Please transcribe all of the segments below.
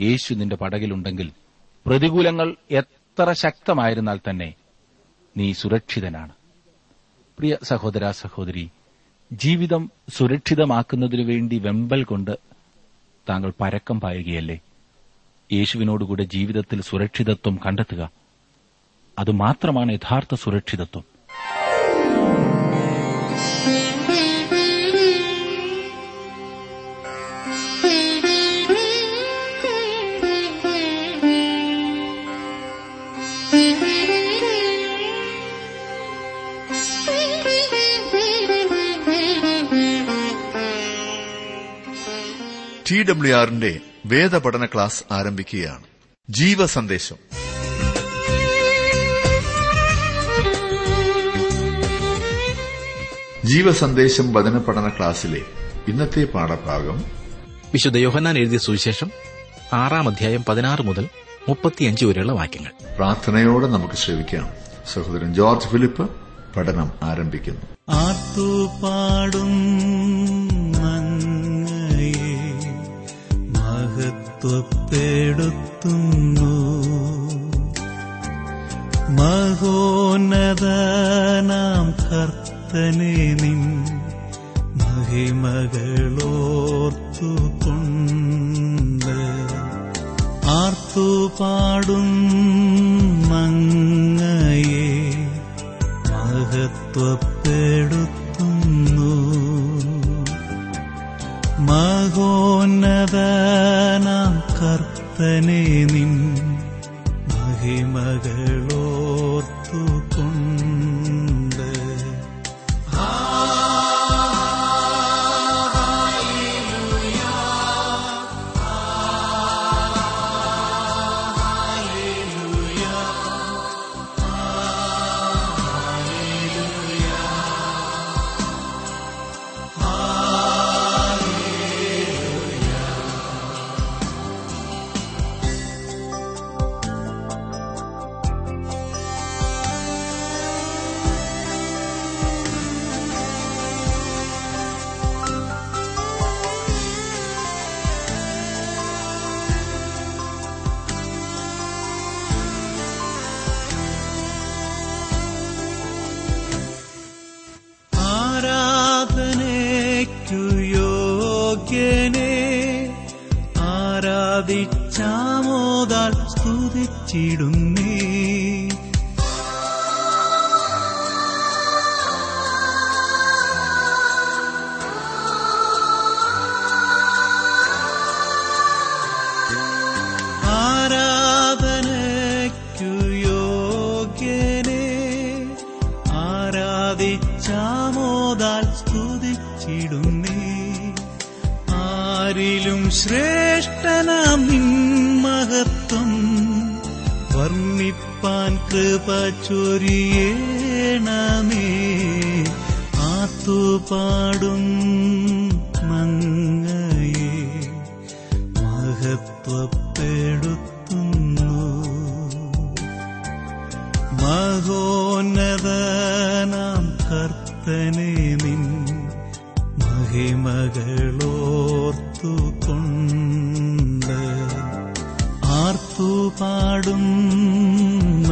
യേശു നിന്റെ പടകിലുണ്ടെങ്കിൽ പ്രതികൂലങ്ങൾ എത്ര ശക്തമായിരുന്നാൽ തന്നെ നീ സുരക്ഷിതനാണ്. പ്രിയ സഹോദര സഹോദരി ജീവിതം സുരക്ഷിതമാക്കുന്നതിനു വേണ്ടി വെമ്പൽ കൊണ്ട് താങ്കൾ പരക്കം പായുകയല്ലേ? യേശുവിനോടുകൂടെ ജീവിതത്തിൽ സുരക്ഷിതത്വം കണ്ടെത്തുക അതുമാത്രമാണ് യഥാർത്ഥ സുരക്ഷിതത്വം. ടി ഡബ്ല്യു ആറിന്റെ വേദപഠന ക്ലാസ് ആരംഭിക്കുകയാണ്. ജീവസന്ദേശം. ജീവസന്ദേശം വചന പഠന ക്ലാസ്സിലെ ഇന്നത്തെ പാഠഭാഗം വിശുദ്ധ യോഹന്നാൻ എഴുതിയ സുവിശേഷം ആറാം അധ്യായം പതിനാറ് മുതൽ മുപ്പത്തിയഞ്ച് വരെയുള്ള വാക്യങ്ങൾ. പ്രാർത്ഥനയോടെ നമുക്ക് ശ്രമിക്കാം സഹോദരൻ ജോർജ് ഫിലിപ്പ് പഠനം ആരംഭിക്കുന്നു. ആർത്തുപാടും മഹത്വപ്പെടുത്തുന്നു മഹോന്നതനാം കർത്തനെ നിൻ മഹിമകളോർത്തുകൊണ്ട് ആർത്തുപാടും മങ്ങയെ മഹത്വപ്പെടുത്തുന്നു. മഹോന്നതനാം കർത്തനെ നിൻ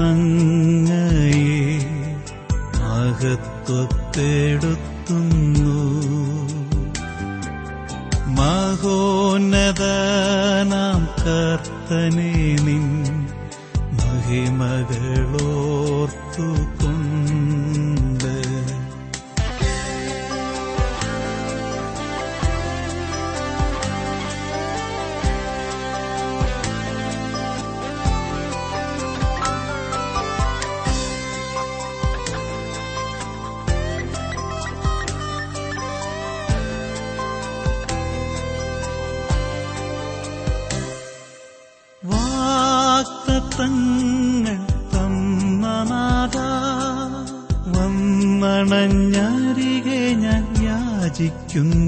അങ്ങയെ മഹത്വപ്പെടുത്തുന്നു മഹോന്നതനാം കർത്തനെ 균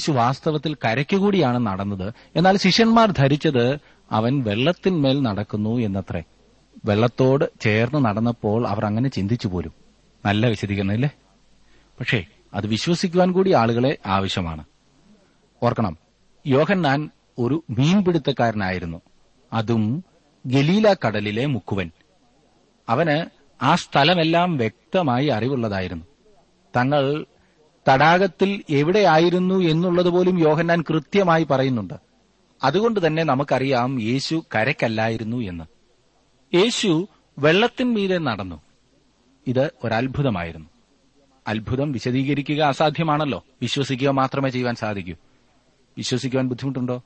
യേശു വാസ്തവത്തിൽ കരയ്ക്കുകൂടിയാണ് നടന്നത്. എന്നാൽ ശിഷ്യന്മാർ ധരിച്ചത് അവൻ വെള്ളത്തിന്മേൽ നടക്കുന്നു എന്നത്രേ. വെള്ളത്തോട് ചേർന്ന് നടന്നപ്പോൾ അവർ അങ്ങനെ ചിന്തിച്ചു പോലും നല്ല വിശദീകരണം പക്ഷേ അത് വിശ്വസിക്കുവാൻ കൂടി ആളുകളെ ആവശ്യമാണ്. ഓർക്കണം യോഹന്നാൻ ഒരു മീൻപിടുത്തക്കാരനായിരുന്നു. അതും ഗലീല കടലിലെ മുക്കുവൻ. അവന് ആ സ്ഥലമെല്ലാം വ്യക്തമായി അറിവുള്ളതായിരുന്നു. തങ്ങൾ തടാകത്തിൽ എവിടെയായിരുന്നു എന്നുള്ളത് പോലും യോഹന്നാൻ കൃത്യമായി പറയുന്നുണ്ട്. അതുകൊണ്ട് തന്നെ നമുക്കറിയാം യേശു കരയ്ക്കല്ലായിരുന്നു എന്ന്. യേശു വെള്ളത്തിന്മീതെ നടന്നു. ഇത് ഒരത്ഭുതമായിരുന്നു. അത്ഭുതം വിശദീകരിക്കുക അസാധ്യമാണല്ലോ. വിശ്വസിക്കുക മാത്രമേ ചെയ്യാൻ സാധിക്കൂ. വിശ്വസിക്കുവാൻ ബുദ്ധിമുട്ടുണ്ടോ?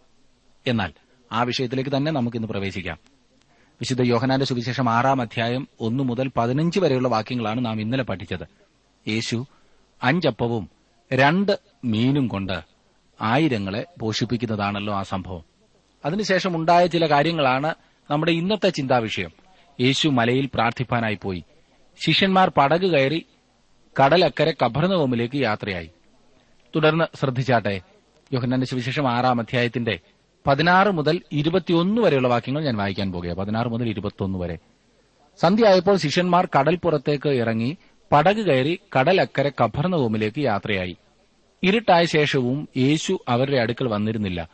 എന്നാൽ ആ വിഷയത്തിലേക്ക് തന്നെ നമുക്കിന്ന് പ്രവേശിക്കാം. വിശുദ്ധ യോഹനാന്റെ സുവിശേഷം ആറാം അധ്യായം ഒന്നു മുതൽ പതിനഞ്ച് വരെയുള്ള വാക്യങ്ങളാണ് നാം ഇന്നലെ പഠിച്ചത്. യേശു അഞ്ചപ്പവും രണ്ട് മീനും കൊണ്ട് ആയിരങ്ങളെ പോഷിപ്പിക്കുന്നതാണല്ലോ ആ സംഭവം. അതിനുശേഷം ഉണ്ടായ ചില കാര്യങ്ങളാണ് നമ്മുടെ ഇന്നത്തെ ചിന്താവിഷയം യേശു മലയിൽ പ്രാർത്ഥിപ്പാനായി പോയി. ശിഷ്യന്മാർ പടക് കയറി കടലക്കരെ കബർനവമിലേക്ക് യാത്രയായി. തുടർന്ന് ശ്രദ്ധിച്ചാട്ടെ യോഹന്നാന്റെ സുവിശേഷം ആറാം അധ്യായത്തിന്റെ പതിനാറ് മുതൽ ഇരുപത്തിയൊന്ന് വരെയുള്ള വാക്യങ്ങൾ ഞാൻ വായിക്കാൻ പോകുക പതിനാറ് മുതൽ ഇരുപത്തിയൊന്ന് വരെ. സന്ധ്യയായപ്പോൾ ശിഷ്യന്മാർ കടൽപ്പുറത്തേക്ക് ഇറങ്ങി പടക് കയറി കടലക്കരെ കബർന്നവോമിലേക്ക് യാത്രയായി. ഇരുട്ടായ ശേഷവും യേശു അവരുടെ അടുക്കൽ വന്നിരുന്നില്ല.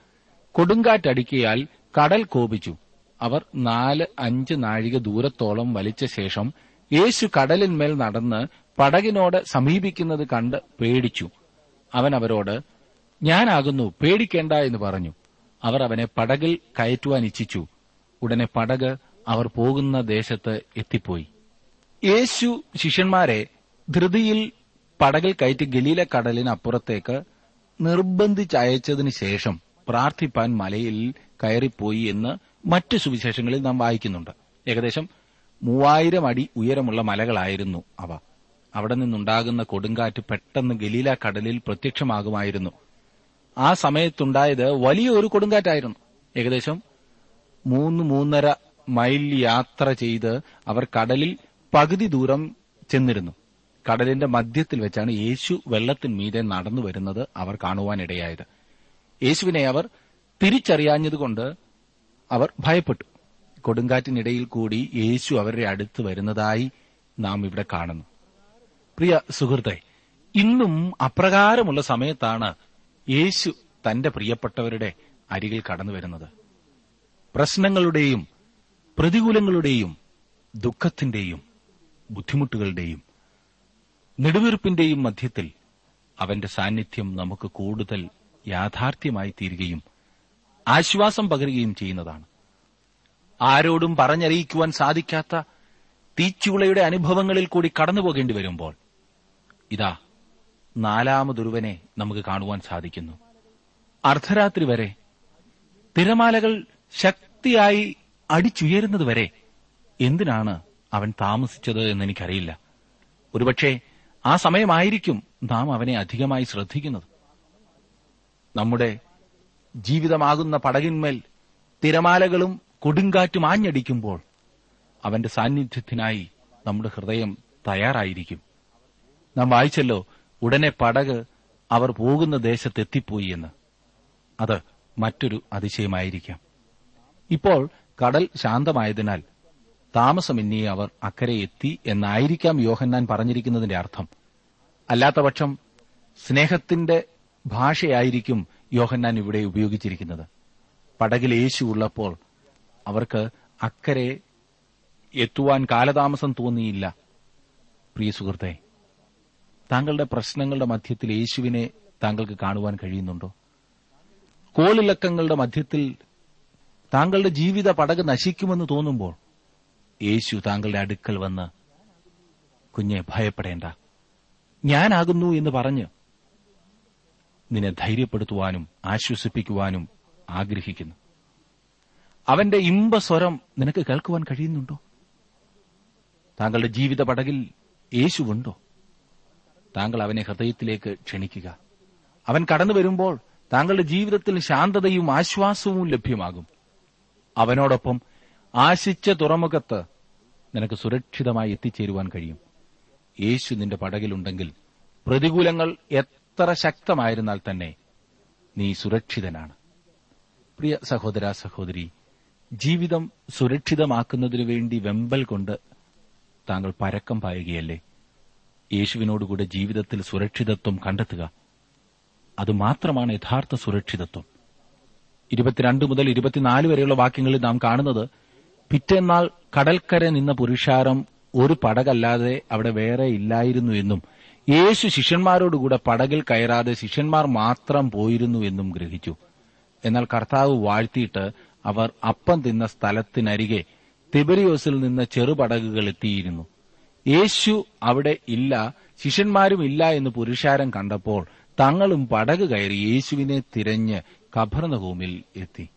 കൊടുങ്കാറ്റടിക്കിയാൽ കടൽ കോപിച്ചു. അവർ നാല് അഞ്ച് നാഴിക ദൂരത്തോളം വലിച്ച ശേഷം യേശു കടലിന്മേൽ നടന്ന് പടകിനോട് സമീപിക്കുന്നത് കണ്ട് പേടിച്ചു. അവൻ അവരോട് ഞാനാകുന്നു പേടിക്കേണ്ട എന്ന് പറഞ്ഞു. അവർ അവനെ പടകിൽ കയറ്റുവാൻ ഇച്ഛിച്ചു. ഉടനെ പടക് അവർ പോകുന്ന ദേശത്ത് എത്തിപ്പോയി. യേശു ശിഷ്യന്മാരെ ധൃതിയിൽ പടകിൽ കയറ്റി ഗലീല കടലിനപ്പുറത്തേക്ക് നിർബന്ധിച്ചയച്ചതിന് ശേഷം പ്രാർത്ഥിപ്പാൻ മലയിൽ കയറിപ്പോയി എന്ന് മറ്റ് സുവിശേഷങ്ങളിൽ നാം വായിക്കുന്നുണ്ട്. ഏകദേശം മൂവായിരം അടി ഉയരമുള്ള മലകളായിരുന്നു അവ. അവിടെ നിന്നുണ്ടാകുന്ന കൊടുങ്കാറ്റ് പെട്ടെന്ന് ഗലീല കടലിൽ പ്രത്യക്ഷമാകുമായിരുന്നു. ആ സമയത്തുണ്ടായത് വലിയൊരു കൊടുങ്കാറ്റായിരുന്നു. ഏകദേശം മൂന്ന് മൂന്നര മൈൽ യാത്ര ചെയ്ത് അവർ കടലിൽ പകുതി ദൂരം ചെന്നിരുന്നു. കടലിന്റെ മധ്യത്തിൽ വെച്ചാണ് യേശു വെള്ളത്തിന്മീതെ നടന്നു വരുന്നത് അവർ കാണുവാനിടയായത്. യേശുവിനെ അവർ തിരിച്ചറിയാഞ്ഞതുകൊണ്ട് അവർ ഭയപ്പെട്ടു. കൊടുങ്കാറ്റിനിടയിൽ കൂടി യേശു അവരുടെ അടുത്ത് വരുന്നതായി നാം ഇവിടെ കാണുന്നു. പ്രിയ സുഹൃത്തെ ഇന്നും അപ്രകാരമുള്ള സമയത്താണ് യേശു തന്റെ പ്രിയപ്പെട്ടവരുടെ അരികിൽ കടന്നു വരുന്നത്. പ്രശ്നങ്ങളുടെയും പ്രതികൂലങ്ങളുടെയും ദുഃഖത്തിന്റെയും ബുദ്ധിമുട്ടുകളുടെയും നെടുവീർപ്പിന്റെയും മധ്യത്തിൽ അവന്റെ സാന്നിധ്യം നമുക്ക് കൂടുതൽ യാഥാർത്ഥ്യമായി തീരുകയും ആശ്വാസം പകരുകയും ചെയ്യുന്നതാണ്. ആരോടും പറഞ്ഞറിയിക്കുവാൻ സാധിക്കാത്ത തീച്ചുളയുടെ അനുഭവങ്ങളിൽ കൂടി കടന്നുപോകേണ്ടി വരുമ്പോൾ ഇതാ നാലാമതൊരുവനെ നമുക്ക് കാണുവാൻ സാധിക്കുന്നു. അർദ്ധരാത്രി വരെ തിരമാലകൾ ശക്തിയായി അടിച്ചുയരുന്നതുവരെ എന്തിനാണ് അവൻ താമസിച്ചത് എന്നെനിക്കറിയില്ല. ഒരുപക്ഷെ ആ സമയമായിരിക്കും നാം അവനെ അധികമായി ശ്രദ്ധിക്കുന്നത്. നമ്മുടെ ജീവിതമാകുന്ന പടകിന്മേൽ തിരമാലകളും കൊടുങ്കാറ്റും ആഞ്ഞടിക്കുമ്പോൾ അവന്റെ സാന്നിധ്യത്തിനായി നമ്മുടെ ഹൃദയം തയ്യാറായിരിക്കും. നാം വായിച്ചല്ലോ ഉടനെ പടക് അവർ പോകുന്ന ദേശത്തെത്തിപ്പോയി എന്ന്. അത് മറ്റൊരു അതിശയമായിരിക്കാം. ഇപ്പോൾ കടൽ ശാന്തമായതിനാൽ താമസമെന്നിയെ അവർ അക്കരെ എത്തി എന്നായിരിക്കാം യോഹന്നാൻ പറഞ്ഞിരിക്കുന്നതിന്റെ അർത്ഥം. അല്ലാത്തപക്ഷം സ്നേഹത്തിന്റെ ഭാഷയായിരിക്കും യോഹന്നാൻ ഇവിടെ ഉപയോഗിച്ചിരിക്കുന്നത്. പടകിൽ യേശു ഉള്ളപ്പോൾ അവർക്ക് അക്കരെ എത്തുവാൻ കാലതാമസം തോന്നിയില്ല. പ്രിയ സുഹൃത്തെ താങ്കളുടെ പ്രശ്നങ്ങളുടെ മധ്യത്തിൽ യേശുവിനെ താങ്കൾക്ക് കാണുവാൻ കഴിയുന്നുണ്ടോ? കോളിളക്കങ്ങളുടെ മധ്യത്തിൽ താങ്കളുടെ ജീവിത പടക് നശിക്കുമെന്ന് തോന്നുമ്പോൾ യേശു താങ്കളുടെ അടുക്കൽ വന്ന് കുഞ്ഞെ ഭയപ്പെടേണ്ട. ഞാനാകുന്നു എന്ന് പറഞ്ഞ് നിന്നെ ധൈര്യപ്പെടുത്തുവാനും ആശ്വസിപ്പിക്കുവാനും ആഗ്രഹിക്കുന്നു. അവന്റെ ഇമ്പസ്വരം നിനക്ക് കേൾക്കുവാൻ കഴിയുന്നുണ്ടോ? താങ്കളുടെ ജീവിത പടകിൽ യേശുവുണ്ടോ? താങ്കൾ അവനെ ഹൃദയത്തിലേക്ക് ക്ഷണിക്കുക. അവൻ കടന്നു വരുമ്പോൾ താങ്കളുടെ ജീവിതത്തിൽ ശാന്തതയും ആശ്വാസവും ലഭ്യമാകും. അവനോടൊപ്പം ആശിച്ച തുറമുഖത്ത് നിനക്ക് സുരക്ഷിതമായി എത്തിച്ചേരുവാൻ കഴിയും. യേശു നിന്റെ പടകിലുണ്ടെങ്കിൽ പ്രതികൂലങ്ങൾ എത്ര ശക്തമായിരുന്നാൽ തന്നെ നീ സുരക്ഷിതനാണ്. പ്രിയ സഹോദര സഹോദരി ജീവിതം സുരക്ഷിതമാക്കുന്നതിനു വേണ്ടി വെമ്പൽ കൊണ്ട് താങ്കൾ പരക്കം പായുകയല്ലേ? യേശുവിനോടുകൂടെ ജീവിതത്തിൽ സുരക്ഷിതത്വം കണ്ടെത്തുക അതുമാത്രമാണ് യഥാർത്ഥ സുരക്ഷിതത്വം. ഇരുപത്തിരണ്ട് മുതൽ ഇരുപത്തിനാല് വരെയുള്ള വാക്യങ്ങളിൽ നാം കാണുന്നത് പിറ്റേന്നാൾ കടൽക്കര നിന്ന പുരുഷാരം ഒരു പടകല്ലാതെ അവിടെ വേറെ ഇല്ലായിരുന്നു എന്നും യേശു ശിഷ്യന്മാരോടുകൂടെ പടകിൽ കയറാതെ ശിഷ്യന്മാർ മാത്രം പോയിരുന്നു എന്നും ഗ്രഹിച്ചു. എന്നാൽ കർത്താവ് വാഴ്ത്തിയിട്ട് അവർ അപ്പം തിന്ന സ്ഥലത്തിനരികെ തിബരിയോസിൽ നിന്ന് ചെറുപടകുകൾ എത്തിയിരുന്നു. യേശു അവിടെ ഇല്ല ശിഷ്യന്മാരും ഇല്ല എന്ന് പുരുഷാരം കണ്ടപ്പോൾ തങ്ങളും പടക് കയറി യേശുവിനെ തിരഞ്ഞ് കഭർനഹൂമിൽ എത്തി.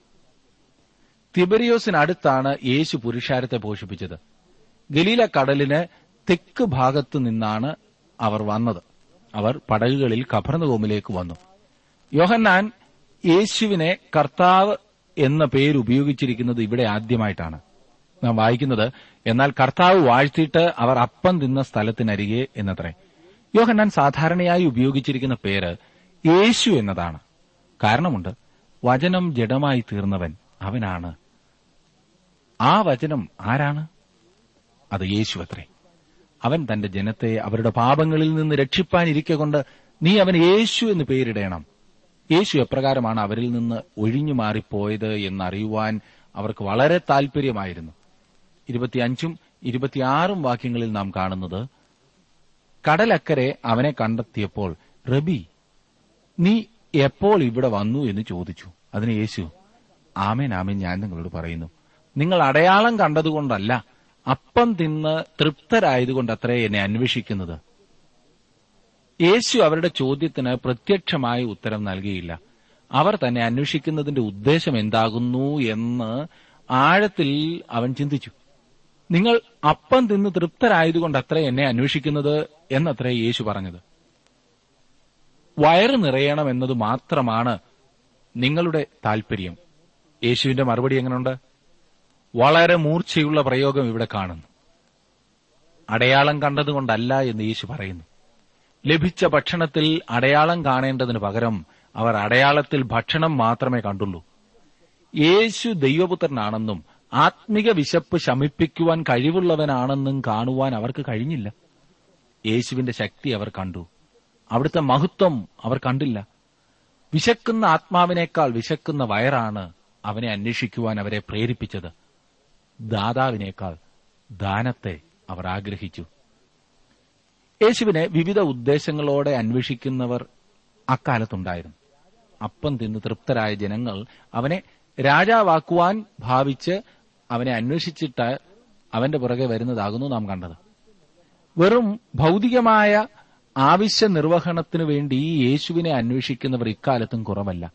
തിബരിയോസിനടുത്താണ് യേശു പുരുഷാരത്തെ പോഷിപ്പിച്ചത്. ഗലീല കടലിന് തെക്ക് ഭാഗത്തു നിന്നാണ് അവർ വന്നത്. അവർ പടകുകളിൽ കഭർനഹൂമിലേക്ക് വന്നു. യോഹന്നാൻ യേശുവിനെ കർത്താവ് എന്ന പേര് ഉപയോഗിച്ചിരിക്കുന്നത് ഇവിടെ ആദ്യമായിട്ടാണ്. നാം വായിക്കുന്നത് എന്നാൽ കർത്താവ് വാഴ്ത്തിയിട്ട് അവർ അപ്പം തിന്ന സ്ഥലത്തിനരികെ എന്നത്രേ. യോഹന്നാൻ സാധാരണയായി ഉപയോഗിച്ചിരിക്കുന്ന പേര് യേശു എന്നതാണ്. കാരണമുണ്ട് വചനം ജഡമായി തീർന്നവൻ അവനാണ്. ആ വചനം ആരാണ്? അത് യേശു അത്രേ. അവൻ തന്റെ ജനത്തെ അവരുടെ പാപങ്ങളിൽ നിന്ന് രക്ഷിപ്പാനിരിക്കൊണ്ട് നീ അവൻ യേശു എന്ന് പേരിടേണം. യേശു എപ്രകാരമാണ് അവരിൽ നിന്ന് ഒഴിഞ്ഞു മാറിപ്പോയത് എന്നറിയുവാൻ അവർക്ക് വളരെ താൽപര്യമായിരുന്നു. ഇരുപത്തിയഞ്ചും ഇരുപത്തിയാറും വാക്യങ്ങളിൽ നാം കാണുന്നത് കടലക്കരെ അവനെ കണ്ടെത്തിയപ്പോൾ റബി നീ എപ്പോൾ ഇവിടെ വന്നു? എന്ന് ചോദിച്ചു. അതിന് യേശു ആമേൻ ആമേൻ ഞാൻ നിങ്ങളോട് പറയുന്നു. നിങ്ങൾ അടയാളം കണ്ടതുകൊണ്ടല്ല അപ്പം തിന്ന് തൃപ്തരായതുകൊണ്ട് അത്രേ എന്നെ അന്വേഷിക്കുന്നത്. യേശു അവരുടെ ചോദ്യത്തിന് പ്രത്യക്ഷമായ ഉത്തരം നൽകിയില്ല. അവർ തന്നെ അന്വേഷിക്കുന്നതിന്റെ ഉദ്ദേശം എന്താകുന്നു എന്ന് ആഴത്തിൽ അവൻ ചിന്തിച്ചു. നിങ്ങൾ അപ്പം തിന്ന് തൃപ്തരായതുകൊണ്ട് അത്ര എന്നെ അന്വേഷിക്കുന്നത് എന്നത്രേ യേശു പറഞ്ഞത്. വയറ് നിറയണം എന്നത് മാത്രമാണ് നിങ്ങളുടെ താൽപര്യം. യേശുവിന്റെ മറുപടി എങ്ങനെയുണ്ട് വളരെ മൂർച്ചയുള്ള പ്രയോഗം ഇവിടെ കാണുന്നു. അടയാളം കണ്ടതുകൊണ്ടല്ല എന്ന് യേശു പറയുന്നു. ലഭിച്ച ഭക്ഷണത്തിൽ അടയാളം കാണേണ്ടതിന് പകരം അവർ അടയാളത്തിൽ ഭക്ഷണം മാത്രമേ കണ്ടുള്ളൂ. യേശു ദൈവപുത്രനാണെന്നും ആത്മിക വിശപ്പ് ശമിപ്പിക്കുവാൻ കഴിവുള്ളവനാണെന്നും കാണുവാൻ അവർക്ക് കഴിഞ്ഞില്ല. യേശുവിന്റെ ശക്തി അവർ കണ്ടു. അവിടുത്തെ മഹത്വം അവർ കണ്ടില്ല. വിശക്കുന്ന ആത്മാവിനേക്കാൾ വിശക്കുന്ന വയറാണ് അവനെ അന്വേഷിക്കുവാൻ അവരെ പ്രേരിപ്പിച്ചത്. ദാതാവിനേക്കാൾ ദാനത്തെ അവർ ആഗ്രഹിച്ചു. യേശുവിനെ വിവിധ ഉദ്ദേശങ്ങളോടെ അന്വേഷിക്കുന്നവർ അക്കാലത്തുണ്ടായിരുന്നു. അപ്പം തിന്ന് തൃപ്തരായ ജനങ്ങൾ അവനെ രാജാവാക്കുവാൻ ഭാവിച്ച് അവനെ അന്വേഷിച്ചിട്ട് അവന്റെ പുറകെ വരുന്നതാകുന്നു നാം കണ്ടത്. വെറും ഭൗതികമായ ആവശ്യ നിർവഹണത്തിനു വേണ്ടി യേശുവിനെ അന്വേഷിക്കുന്നവർ ഇക്കാലത്തും കുറവല്ല.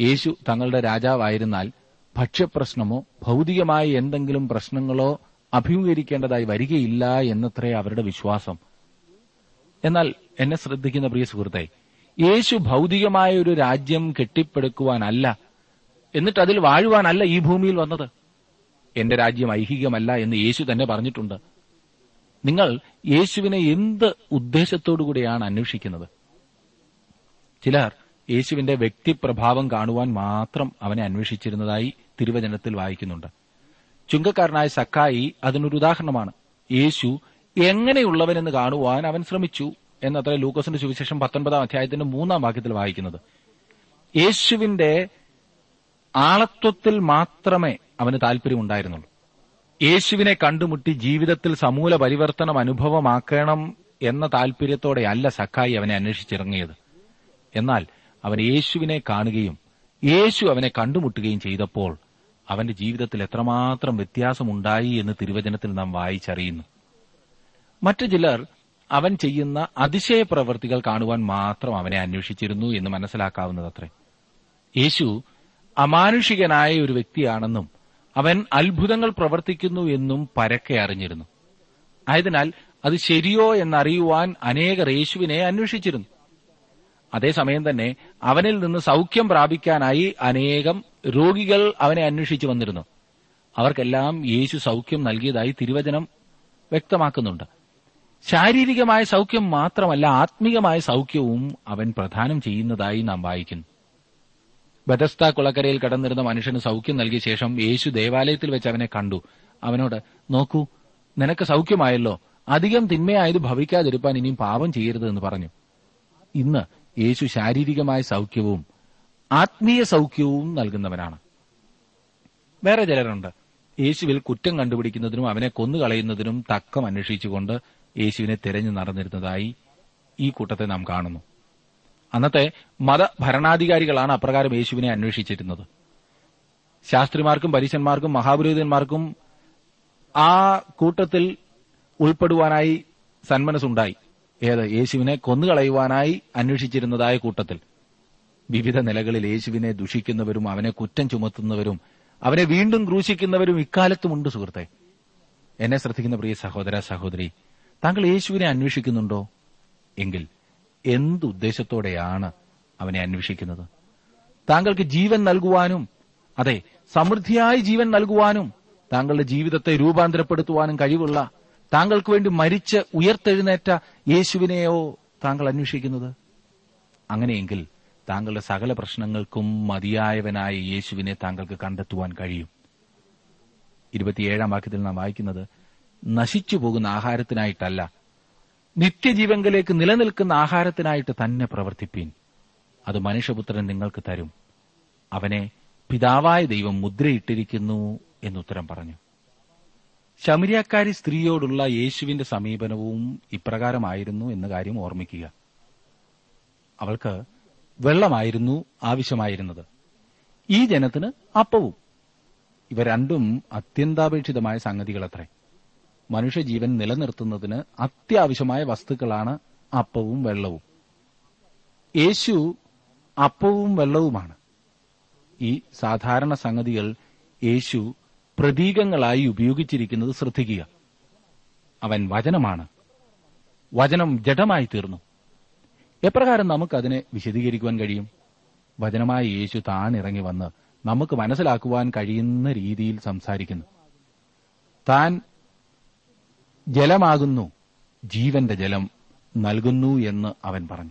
യേശു തങ്ങളുടെ രാജാവായിരുന്നാൽ ഭക്ഷ്യപ്രശ്നമോ ഭൗതികമായ എന്തെങ്കിലും പ്രശ്നങ്ങളോ അഭിമുഖീകരിക്കേണ്ടതായി വരികയില്ല എന്നത്രേ അവരുടെ വിശ്വാസം. എന്നാൽ എന്നെ ശ്രദ്ധിക്കുന്ന പ്രിയ സുഹൃത്തെ യേശു ഭൗതികമായ ഒരു രാജ്യം കെട്ടിപ്പടുക്കുവാനല്ല എന്നിട്ട് അതിൽ വാഴുവാനല്ല ഈ ഭൂമിയിൽ വന്നത്. എന്റെ രാജ്യം ഐഹികമല്ല എന്ന് യേശു തന്നെ പറഞ്ഞിട്ടുണ്ട്. നിങ്ങൾ യേശുവിനെ എന്ത് ഉദ്ദേശത്തോടുകൂടിയാണ് അന്വേഷിക്കുന്നത്? ചിലർ യേശുവിന്റെ വ്യക്തിപ്രഭാവം കാണുവാൻ മാത്രം അവനെ അന്വേഷിച്ചിരുന്നതായി തിരുവചനത്തിൽ വായിക്കുന്നുണ്ട്. ചുങ്കക്കാരനായ സക്കായി അതിനൊരു ഉദാഹരണമാണ്. യേശു എങ്ങനെയുള്ളവനെന്ന് കാണുവാൻ അവൻ ശ്രമിച്ചു എന്നത്ര ലൂക്കോസിന്റെ സുവിശേഷം പത്തൊൻപതാം അധ്യായത്തിന്റെ മൂന്നാം വാക്യത്തിൽ വായിക്കുന്നത്. യേശുവിന്റെ ആളത്വത്തിൽ മാത്രമേ അവന് താല്പര്യമുണ്ടായിരുന്നുള്ളൂ. യേശുവിനെ കണ്ടുമുട്ടി ജീവിതത്തിൽ സമൂല പരിവർത്തനം അനുഭവമാക്കണം എന്ന താല്പര്യത്തോടെയല്ല സക്കായി അവനെ അന്വേഷിച്ചിറങ്ങിയത്. എന്നാൽ അവൻ യേശുവിനെ കാണുകയും യേശു അവനെ കണ്ടുമുട്ടുകയും ചെയ്തപ്പോൾ അവന്റെ ജീവിതത്തിൽ എത്രമാത്രം വ്യത്യാസമുണ്ടായി എന്ന് തിരുവചനത്തിൽ നാം വായിച്ചറിയുന്നു. മറ്റു ചിലർ അവൻ ചെയ്യുന്ന അതിശയ പ്രവൃത്തികൾ കാണുവാൻ മാത്രം അവനെ അന്വേഷിച്ചിരുന്നു എന്ന് മനസ്സിലാക്കാവുന്നതത്രേ. യേശു അമാനുഷികനായ ഒരു വ്യക്തിയാണെന്നും അവൻ അത്ഭുതങ്ങൾ പ്രവർത്തിക്കുന്നു എന്നും പരക്കെ അറിഞ്ഞിരുന്നു. ആയതിനാൽ അത് ശരിയോ എന്നറിയുവാൻ അനേകർ യേശുവിനെ അന്വേഷിച്ചിരുന്നു. അതേസമയം തന്നെ അവനിൽ നിന്ന് സൗഖ്യം പ്രാപിക്കാനായി അനേകം രോഗികൾ അവനെ അന്വേഷിച്ചു വന്നിരുന്നു. അവർക്കെല്ലാം യേശു സൗഖ്യം നൽകിയതായി തിരുവചനം വ്യക്തമാക്കുന്നുണ്ട്. ശാരീരികമായ സൗഖ്യം മാത്രമല്ല ആത്മീയമായ സൗഖ്യവും അവൻ പ്രദാനം ചെയ്യുന്നതായി നാം വായിക്കുന്നു. ബദസ്ത കുളക്കരയിൽ കടന്നിരുന്ന മനുഷ്യന് സൗഖ്യം നൽകിയ ശേഷം യേശു ദേവാലയത്തിൽ വെച്ച് അവനെ കണ്ടു. അവനോട് നോക്കൂ നിനക്ക് സൗഖ്യമായല്ലോ. അധികം തിന്മയായത് ഭവിക്കാതിരുപ്പാൻ ഇനിയും പാപം ചെയ്യരുത് എന്ന് പറഞ്ഞു. ഇന്ന് യേശു ശാരീരികമായ സൗഖ്യവും ആത്മീയ സൗഖ്യവും നൽകുന്നവനാണ്. വേറെ ചിലരുണ്ട്. യേശുവിൽ കുറ്റം കണ്ടുപിടിക്കുന്നതിനും അവനെ കൊന്നുകളയുന്നതിനും തക്കം അന്വേഷിച്ചുകൊണ്ട് യേശുവിനെ തിരഞ്ഞു നടന്നിരുന്നതായി ഈ കൂട്ടത്തെ നാം കാണുന്നു. അന്നത്തെ മത ഭരണാധികാരികളാണ് അപ്രകാരം യേശുവിനെ അന്വേഷിച്ചിരുന്നത്. ശാസ്ത്രിമാർക്കും പരീശന്മാർക്കും മഹാപുരോഹിതന്മാർക്കും ആ കൂട്ടത്തിൽ ഉൾപ്പെടുവാനായി സന്മനസ്സുണ്ടായി. ഏത്? യേശുവിനെ കൊന്നുകളയുവാനായി അന്വേഷിച്ചിരുന്നതായ കൂട്ടത്തിൽ. വിവിധ നിലകളിൽ യേശുവിനെ ദുഷിക്കുന്നവരും അവനെ കുറ്റം ചുമത്തുന്നവരും അവനെ വീണ്ടും ക്രൂശിക്കുന്നവരും ഇക്കാലത്തുമുണ്ട് സുഹൃത്തെ. എന്നെ ശ്രദ്ധിക്കുന്ന പ്രിയ സഹോദര സഹോദരി താങ്കൾ യേശുവിനെ അന്വേഷിക്കുന്നുണ്ടോ? എങ്കിൽ എന്തുദ്ദേശത്തോടെയാണ് അവനെ അന്വേഷിക്കുന്നത്? താങ്കൾക്ക് ജീവൻ നൽകുവാനും അതെ സമൃദ്ധിയായി ജീവൻ നൽകുവാനും താങ്കളുടെ ജീവിതത്തെ രൂപാന്തരപ്പെടുത്തുവാനും കഴിവുള്ള താങ്കൾക്ക് വേണ്ടി മരിച്ച് ഉയർത്തെഴുന്നേറ്റ യേശുവിനെയോ താങ്കൾ അന്വേഷിക്കുന്നത്? അങ്ങനെയെങ്കിൽ താങ്കളുടെ സകല പ്രശ്നങ്ങൾക്കും മതിയായവനായ യേശുവിനെ താങ്കൾക്ക് കണ്ടെത്തുവാൻ കഴിയും. ഇരുപത്തിയേഴാം വാക്യത്തിൽ നാം വായിക്കുന്നത് നശിച്ചു പോകുന്ന ആഹാരത്തിനായിട്ടല്ല നിത്യജീവങ്കിലേക്ക് നിലനിൽക്കുന്ന ആഹാരത്തിനായിട്ട് തന്നെ പ്രവർത്തിപ്പീൻ. അത് മനുഷ്യപുത്രൻ നിങ്ങൾക്ക് തരും. അവനെ പിതാവായ ദൈവം മുദ്രയിട്ടിരിക്കുന്നു എന്നുത്തരം പറഞ്ഞു. ശമരിയാക്കാരി സ്ത്രീയോടുള്ള യേശുവിന്റെ സമീപനവും ഇപ്രകാരമായിരുന്നു എന്ന കാര്യം ഓർമ്മിക്കുക. അവൾക്ക് വെള്ളമായിരുന്നു ആവശ്യമായിരുന്നത്. ഈ ജനത്തിന് അപ്പവും. ഇവ രണ്ടും അത്യന്താപേക്ഷിതമായ സംഗതികളത്രേ. മനുഷ്യജീവൻ നിലനിർത്തുന്നതിന് അത്യാവശ്യമായ വസ്തുക്കളാണ് അപ്പവും വെള്ളവും. യേശു അപ്പവും വെള്ളവുമാണ്. ഈ സാധാരണ സംഗതികൾ യേശു പ്രതീകങ്ങളായി ഉപയോഗിച്ചിരിക്കുന്നത് ശ്രദ്ധിക്കുക. അവൻ വചനമാണ്. വചനം ജഡമായി തീർന്നു. എപ്രകാരം നമുക്കതിനെ വിശദീകരിക്കുവാൻ കഴിയും? വചനമായ യേശു താണിറങ്ങി വന്ന് നമുക്ക് മനസ്സിലാക്കുവാൻ കഴിയുന്ന രീതിയിൽ സംസാരിക്കുന്നു. താൻ ജലമാകുന്നു ജീവന്റെ ജലം നൽകുന്നു എന്ന് അവൻ പറഞ്ഞു.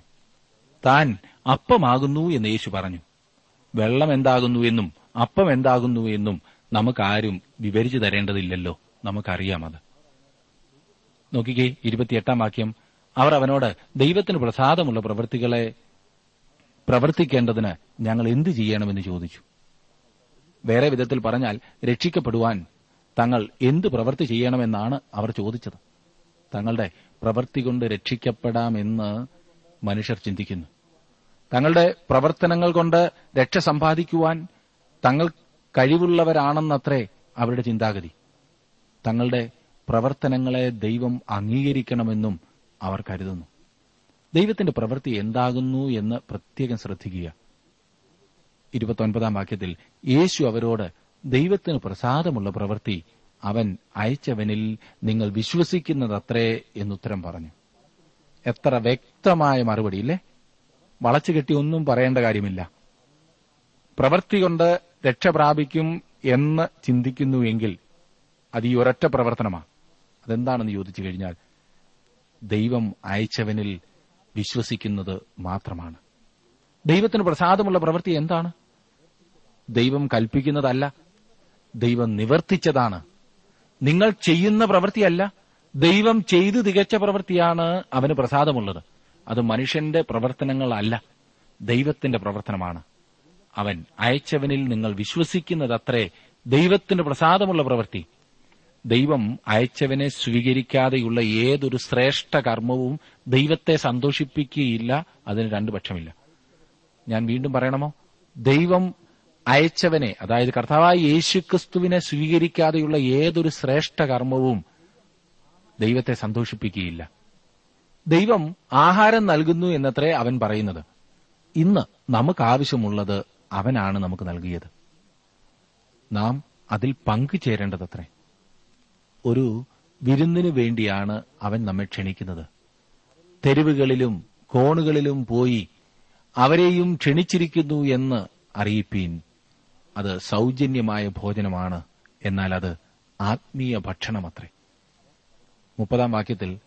താൻ അപ്പമാകുന്നു എന്ന് യേശു പറഞ്ഞു. വെള്ളം എന്താകുന്നു എന്നും അപ്പം എന്താകുന്നു എന്നും നമുക്കാരും വിവരിച്ചു തരേണ്ടതില്ലല്ലോ. നമുക്കറിയാം അത്. നോക്കിക്കേ ഇരുപത്തിയെട്ടാം വാക്യം. അവർ അവനോട് ദൈവത്തിന് പ്രസാദമുള്ള പ്രവൃത്തികളെ പ്രവർത്തിക്കേണ്ടതിന് ഞങ്ങൾ എന്തു ചെയ്യണമെന്ന് ചോദിച്ചു. വേറെ വിധത്തിൽ പറഞ്ഞാൽ രക്ഷിക്കപ്പെടുവാൻ തങ്ങൾ എന്ത് പ്രവൃത്തി ചെയ്യണമെന്നാണ് അവർ ചോദിച്ചത്. തങ്ങളുടെ പ്രവൃത്തി കൊണ്ട് രക്ഷിക്കപ്പെടാമെന്ന് മനുഷ്യർ ചിന്തിക്കുന്നു. തങ്ങളുടെ പ്രവർത്തനങ്ങൾ കൊണ്ട് രക്ഷ സമ്പാദിക്കുവാൻ തങ്ങൾ കഴിവുള്ളവരാണെന്നത്രേ അവരുടെ ചിന്താഗതി. തങ്ങളുടെ പ്രവർത്തനങ്ങളെ ദൈവം അംഗീകരിക്കണമെന്നും അവർ കരുതുന്നു. ദൈവത്തിന്റെ പ്രവൃത്തി എന്താകുന്നു എന്ന് പ്രത്യേകം ശ്രദ്ധിക്കുക. ഇരുപത്തൊൻപതാം വാക്യത്തിൽ യേശു അവരോട് ദൈവത്തിന് പ്രസാദമുള്ള പ്രവൃത്തി അവൻ അയച്ചവനിൽ നിങ്ങൾ വിശ്വസിക്കുന്നതത്രേ എന്നുത്തരം പറഞ്ഞു. എത്ര വ്യക്തമായ മറുപടി ഇല്ലേ? വളച്ചുകെട്ടി ഒന്നും പറയേണ്ട കാര്യമില്ല. പ്രവൃത്തി കൊണ്ട് രക്ഷ പ്രാപിക്കും എന്ന് ചിന്തിക്കുന്നുവെങ്കിൽ അത് ഈ ഒരൊറ്റ പ്രവർത്തനമാണ് അതെന്താണെന്ന് ചോദിച്ചു കഴിഞ്ഞാൽ ദൈവം അയച്ചവനിൽ വിശ്വസിക്കുന്നത് മാത്രമാണ്. ദൈവത്തിന് പ്രസാദമുള്ള പ്രവൃത്തി എന്താണ്? ദൈവം കൽപ്പിക്കുന്നതല്ല. ദൈവം നിവർത്തിച്ചതാണ്. നിങ്ങൾ ചെയ്യുന്ന പ്രവൃത്തിയല്ല. ദൈവം ചെയ്തു തികച്ച പ്രവൃത്തിയാണ് അവന് പ്രസാദമുള്ളത്. അത് മനുഷ്യന്റെ പ്രവർത്തനങ്ങളല്ല. ദൈവത്തിന്റെ പ്രവർത്തനമാണ്. അവൻ അയച്ചവനിൽ നിങ്ങൾ വിശ്വസിക്കുന്നതത്രേ ദൈവത്തിന് പ്രസാദമുള്ള പ്രവൃത്തി. ദൈവം അയച്ചവനെ സ്വീകരിക്കാതെയുള്ള ഏതൊരു ശ്രേഷ്ഠ കർമ്മവും ദൈവത്തെ സന്തോഷിപ്പിക്കുകയില്ല അതിന് രണ്ടു പക്ഷമില്ല. ഞാൻ വീണ്ടും പറയണമോ? ദൈവം അയച്ചവനെ അതായത് കർത്താവായ യേശുക്രിസ്തുവിനെ സ്വീകരിക്കാതെയുള്ള ഏതൊരു ശ്രേഷ്ഠ കർമ്മവും ദൈവത്തെ സന്തോഷിപ്പിക്കുകയില്ല. ദൈവം ആഹാരം നൽകുന്നു എന്നത്രേ അവൻ പറയുന്നത്. ഇന്ന് നമുക്ക് ആവശ്യമുള്ളത് അവനാണ് നമുക്ക് നൽകിയത്. നാം അതിൽ പങ്കുചേരേണ്ടതത്രേ. ഒരു വിരുന്നിനു വേണ്ടിയാണ് അവൻ നമ്മെ ക്ഷണിക്കുന്നത്. തെരുവുകളിലും കോണുകളിലും പോയി അവരെയും ക്ഷണിച്ചിരിക്കുന്നു എന്ന് അറിയിപ്പീൻ അത് സൗജന്യമായ ഭോജനമാണ് എന്നാൽ അത് ആത്മീയ ഭക്ഷണമത്രേ. മുപ്പതാം വാക്യത്തിൽ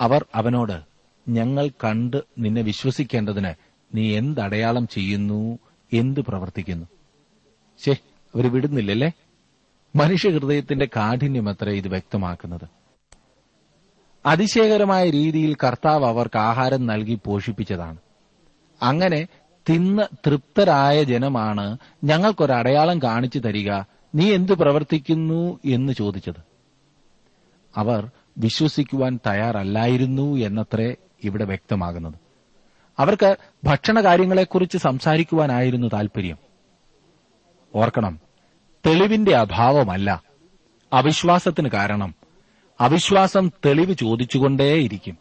അവർ അവനോട് ഞങ്ങൾ കണ്ട് നിന്നെ വിശ്വസിക്കേണ്ടതിന് നീ എന്തടയാളം ചെയ്യുന്നു? എന്ത് പ്രവർത്തിക്കുന്നു? ശേ അവർ വിടുന്നില്ലല്ലേ? മനുഷ്യഹൃദയത്തിന്റെ കാഠിന്യമത്ര ഇത് വ്യക്തമാക്കുന്നത്? അതിശയകരമായ രീതിയിൽ കർത്താവ് അവർക്ക് ആഹാരം നൽകി പോഷിപ്പിച്ചതാണ്. അങ്ങനെ തിന്ന് തൃപ്തരായ ജനമാണ് ഞങ്ങൾക്കൊരടയാളം കാണിച്ചു തരിക നീ എന്തു പ്രവർത്തിക്കുന്നു എന്ന് ചോദിച്ചത്. അവർ വിശ്വസിക്കുവാൻ തയ്യാറല്ലായിരുന്നു എന്നത്രേ ഇവിടെ വ്യക്തമാകുന്നത്. അവർക്ക് ഭക്ഷണ കാര്യങ്ങളെക്കുറിച്ച് സംസാരിക്കുവാനായിരുന്നു താൽപര്യം. ഓർക്കണം തെളിവിന്റെ അഭാവമല്ല അവിശ്വാസത്തിന് കാരണം. അവിശ്വാസം തെളിവ് ചോദിച്ചുകൊണ്ടേയിരിക്കും.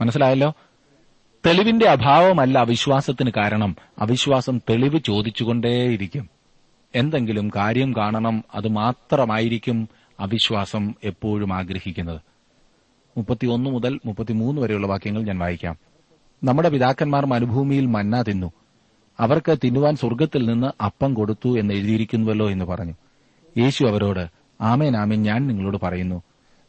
മനസ്സിലായല്ലോ? തെളിവിന്റെ അഭാവമല്ല അവിശ്വാസത്തിന് കാരണം. അവിശ്വാസം തെളിവ് ചോദിച്ചുകൊണ്ടേയിരിക്കും. എന്തെങ്കിലും കാര്യം കാണണം അത് മാത്രമായിരിക്കും അവിശ്വാസം എപ്പോഴും ആഗ്രഹിക്കുന്നത്. മുപ്പത്തിയൊന്ന് മുതൽ മുപ്പത്തിമൂന്ന് വരെയുള്ള വാക്യങ്ങൾ ഞാൻ വായിക്കാം. നമ്മുടെ പിതാക്കന്മാർ മരുഭൂമിയിൽ മന്ന തിന്നു. അവർക്ക് തിന്നുവാൻ സ്വർഗത്തിൽ നിന്ന് അപ്പം കൊടുത്തു എന്ന് എഴുതിയിരിക്കുന്നുവല്ലോ എന്ന് പറഞ്ഞു. യേശു അവരോട് ആമേൻ ആമേൻ ഞാൻ നിങ്ങളോട് പറയുന്നു.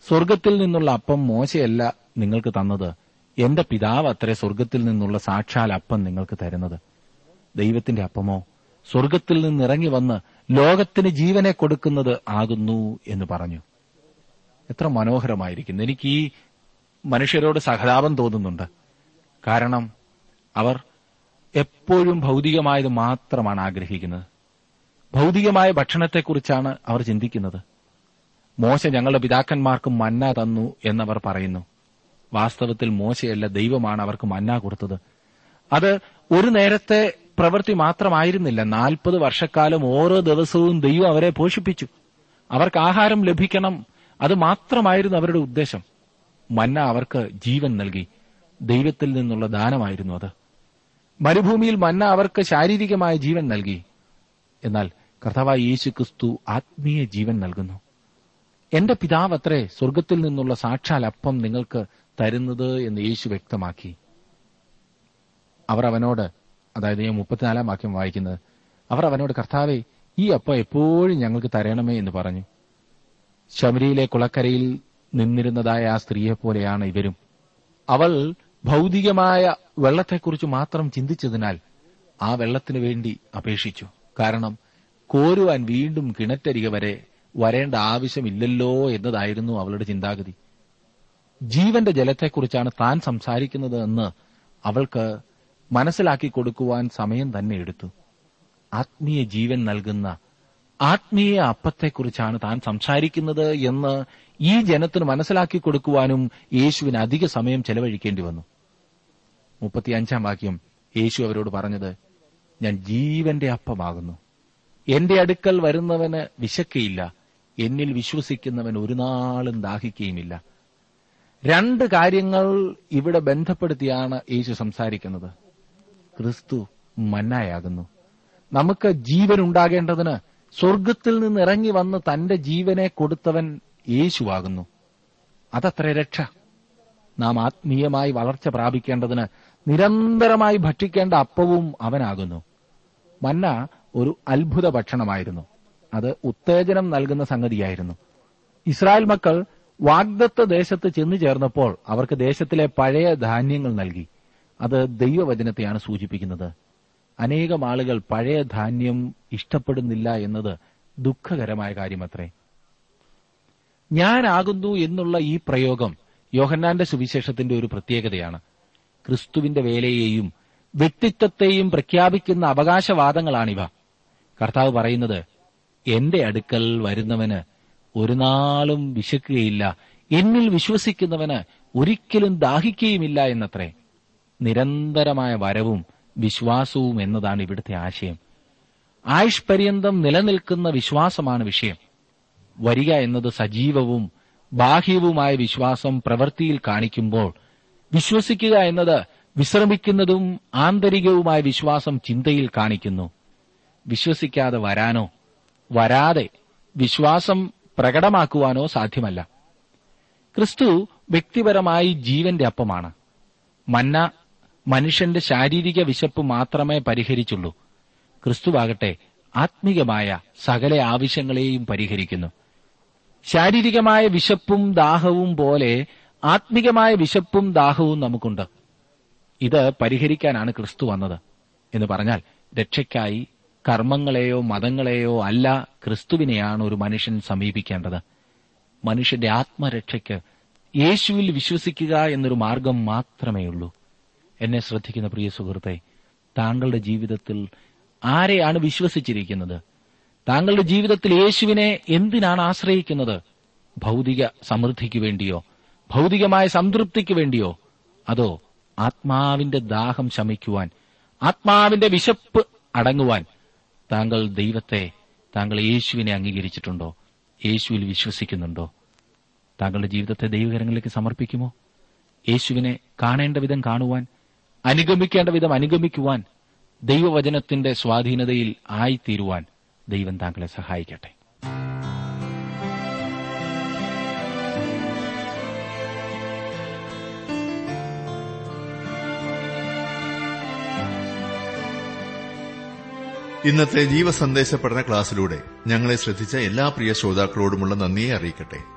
സ്വർഗത്തിൽ നിന്നുള്ള അപ്പം മോശയല്ല നിങ്ങൾക്ക് തന്നത്. എന്റെ പിതാവ് അത്രേ സ്വർഗത്തിൽ നിന്നുള്ള സാക്ഷാൽ അപ്പം നിങ്ങൾക്ക് തരുന്നത്. ദൈവത്തിന്റെ അപ്പമോ? സ്വർഗത്തിൽ നിന്നിറങ്ങി വന്ന് ലോകത്തിന് ജീവനെ കൊടുക്കുന്നത് ആകുന്നു എന്ന് പറഞ്ഞു. എത്ര മനോഹരമായിരിക്കുന്നു. എനിക്ക് ഈ മനുഷ്യരോട് സഹതാപം തോന്നുന്നുണ്ട്. കാരണം അവർ എപ്പോഴും ഭൗതികമായത് മാത്രമാണ് ആഗ്രഹിക്കുന്നത്. ഭൗതികമായ ഭക്ഷണത്തെക്കുറിച്ചാണ് അവർ ചിന്തിക്കുന്നത്. മോശ ഞങ്ങളുടെ പിതാക്കന്മാർക്ക് മന്ന തന്നു എന്നവർ പറയുന്നു. വാസ്തവത്തിൽ മോശയല്ല ദൈവമാണ് അവർക്ക് മന്ന കൊടുത്തത്. അത് ഒരു നേരത്തെ പ്രവൃത്തി മാത്രമായിരുന്നില്ല. നാൽപ്പത് വർഷക്കാലം ഓരോ ദിവസവും ദൈവം അവരെ പോഷിപ്പിച്ചു. അവർക്ക് ആഹാരം ലഭിക്കണം. അത് മാത്രമായിരുന്നു അവരുടെ ഉദ്ദേശം. മന്ന അവർക്ക് ജീവൻ നൽകി. ദൈവത്തിൽ നിന്നുള്ള ദാനമായിരുന്നു അത്. മരുഭൂമിയിൽ മന്ന അവർക്ക് ശാരീരികമായ ജീവൻ നൽകി. എന്നാൽ കർത്താവായ യേശു ക്രിസ്തു ആത്മീയ ജീവൻ നൽകുന്നു. എന്റെ പിതാവ് അത്രേ സ്വർഗത്തിൽ നിന്നുള്ള സാക്ഷാൽ അപ്പം നിങ്ങൾക്ക് തരുന്നത് എന്ന് യേശു വ്യക്തമാക്കി. അവർ അവനോട് അതായത് ഞാൻ മുപ്പത്തിനാലാം വാക്യം വായിക്കുന്നത് അവർ അവനോട് കർത്താവെ ഈ അപ്പം എപ്പോഴും ഞങ്ങൾക്ക് തരണമേ എന്ന് പറഞ്ഞു. ശബരിയിലെ കുളക്കരയിൽ നിന്നിരുന്നതായ ആ സ്ത്രീയെ പോലെയാണ് ഇവരും. അവൾ ഭൗതികമായ വെള്ളത്തെക്കുറിച്ച് മാത്രം ചിന്തിച്ചതിനാൽ ആ വെള്ളത്തിനു വേണ്ടി അപേക്ഷിച്ചു. കാരണം കോരുവാൻ വീണ്ടും കിണറ്റരിക വരെ വരേണ്ട ആവശ്യമില്ലല്ലോ എന്നതായിരുന്നു അവളുടെ ചിന്താഗതി. ജീവന്റെ ജലത്തെക്കുറിച്ചാണ് താൻ സംസാരിക്കുന്നത് എന്ന് അവൾക്ക് മനസ്സിലാക്കി കൊടുക്കുവാൻ സമയം തന്നെ എടുത്തു. ആത്മീയ ജീവൻ നൽകുന്ന ആത്മീയ അപ്പത്തെക്കുറിച്ചാണ് താൻ സംസാരിക്കുന്നത് എന്ന് ഈ ജനത്തിന് മനസ്സിലാക്കി കൊടുക്കുവാനും യേശുവിന് അധിക സമയം ചെലവഴിക്കേണ്ടി വന്നു. മുപ്പത്തിയഞ്ചാം വാക്യം യേശു അവരോട് പറഞ്ഞത് ഞാൻ ജീവന്റെ അപ്പമാകുന്നു. എന്റെ അടുക്കൽ വരുന്നവന് വിശക്കയില്ല. എന്നിൽ വിശ്വസിക്കുന്നവൻ ഒരു നാളും ദാഹിക്കുകയുമില്ല രണ്ട് കാര്യങ്ങൾ ഇവിടെ ബന്ധപ്പെടുത്തിയാണ് യേശു സംസാരിക്കുന്നത്. ക്രിസ്തു മന്നായാകുന്നു. നമുക്ക് ജീവൻ ഉണ്ടാകേണ്ടതിന് സ്വർഗത്തിൽ നിന്ന് ഇറങ്ങി വന്ന് തന്റെ ജീവനെ കൊടുത്തവൻ യേശുവാകുന്നു അതത്ര രക്ഷ. നാം ആത്മീയമായി വളർച്ച പ്രാപിക്കേണ്ടതിന് നിരന്തരമായി ഭക്ഷിക്കേണ്ട അപ്പവും അവനാകുന്നു. മന്ന ഒരു അത്ഭുത ഭക്ഷണമായിരുന്നു. അത് ഉത്തേജനം നൽകുന്ന സംഗതിയായിരുന്നു. ഇസ്രായേൽ മക്കൾ വാഗ്ദത്ത ദേശത്ത് ചെന്നു ചേർന്നപ്പോൾ അവർക്ക് ദേശത്തിലെ പഴയ ധാന്യങ്ങൾ നൽകി. അത് ദൈവവചനത്തെയാണ് സൂചിപ്പിക്കുന്നത്. അനേകം ആളുകൾ പഴയ ധാന്യം ഇഷ്ടപ്പെടുന്നില്ല എന്നത് ദുഃഖകരമായ കാര്യമത്രേ. ഞാനാകുന്നു എന്നുള്ള ഈ പ്രയോഗം യോഹന്നാന്റെ സുവിശേഷത്തിന്റെ ഒരു പ്രത്യേകതയാണ്. ക്രിസ്തുവിന്റെ വേലയെയും വ്യക്തിത്വത്തെയും പ്രഖ്യാപിക്കുന്ന അവകാശവാദങ്ങളാണിവ. കർത്താവ് പറയുന്നത് എന്റെ അടുക്കൽ വരുന്നവന് ഒരു നാളും വിശക്കുകയില്ല. എന്നിൽ വിശ്വസിക്കുന്നവന് ഒരിക്കലും ദാഹിക്കുകയുമില്ല എന്നത്രേ. നിരന്തരമായ വരവും വിശ്വാസവും എന്നതാണ് ഇവിടുത്തെ ആശയം. ആയുഷ് പര്യന്തം നിലനിൽക്കുന്ന വിശ്വാസമാണ് വിഷയം. വരിക എന്നത് സജീവവും ബാഹ്യവുമായ വിശ്വാസം പ്രവൃത്തിയിൽ കാണിക്കുമ്പോൾ വിശ്വസിക്കുക എന്നത് വിശ്രമിക്കുന്നതും ആന്തരികവുമായ വിശ്വാസം ചിന്തയിൽ കാണിക്കുന്നു. വിശ്വസിക്കാതെ വരാനോ വരാതെ വിശ്വാസം പ്രകടമാക്കുവാനോ സാധ്യമല്ല. ക്രിസ്തു വ്യക്തിപരമായി ജീവന്റെ അപ്പമാണ്. മന്ന മനുഷ്യന്റെ ശാരീരിക വിശപ്പ് മാത്രമേ പരിഹരിച്ചുള്ളൂ. ക്രിസ്തുവാകട്ടെ ആത്മീകമായ സകല ആവശ്യങ്ങളെയും പരിഹരിക്കുന്നു. ശാരീരികമായ വിശപ്പും ദാഹവും പോലെ ആത്മികമായ വിശപ്പും ദാഹവും നമുക്കുണ്ട്. ഇത് പരിഹരിക്കാനാണ് ക്രിസ്തു വന്നത് എന്ന് പറഞ്ഞാൽ രക്ഷയ്ക്കായി കർമ്മങ്ങളെയോ മതങ്ങളെയോ അല്ല ക്രിസ്തുവിനെയാണ് ഒരു മനുഷ്യൻ സമീപിക്കേണ്ടത്. മനുഷ്യന്റെ ആത്മരക്ഷയ്ക്ക് യേശുവിൽ വിശ്വസിക്കുക എന്നൊരു മാർഗം മാത്രമേ ഉള്ളൂ. എന്നെ ശ്രദ്ധിക്കുന്ന പ്രിയ സുഹൃത്തെ താങ്കളുടെ ജീവിതത്തിൽ ആരെയാണ് വിശ്വസിച്ചിരിക്കുന്നത്? താങ്കളുടെ ജീവിതത്തിൽ യേശുവിനെ എന്തിനാണ് ആശ്രയിക്കുന്നത്? ഭൗതിക സമൃദ്ധിക്ക് വേണ്ടിയോ? ഭൗതികമായ സംതൃപ്തിക്ക് വേണ്ടിയോ? അതോ ആത്മാവിന്റെ ദാഹം ശമിക്കുവാൻ ആത്മാവിന്റെ വിശപ്പ് അടങ്ങുവാൻ താങ്കൾ ദൈവത്തെ താങ്കൾ യേശുവിനെ അംഗീകരിച്ചിട്ടുണ്ടോ? യേശുവിൽ വിശ്വസിക്കുന്നുണ്ടോ? താങ്കളുടെ ജീവിതത്തെ ദൈവകരങ്ങളിലേക്ക് സമർപ്പിക്കുമോ? യേശുവിനെ കാണേണ്ട വിധം കാണുവാൻ അനുഗമിക്കേണ്ട വിധം അനുഗമിക്കുവാൻ ദൈവവചനത്തിന്റെ സ്വാധീനതയിൽ ആയിത്തീരുവാൻ ദൈവം താങ്കളെ സഹായിക്കട്ടെ. ഇന്നത്തെ ജീവസന്ദേശ പഠന ക്ലാസ്സിലൂടെ ഞങ്ങളെ ശ്രദ്ധിച്ച എല്ലാ പ്രിയ ശ്രോതാക്കളോടുമുള്ള നന്ദിയെ അറിയിക്കട്ടെ.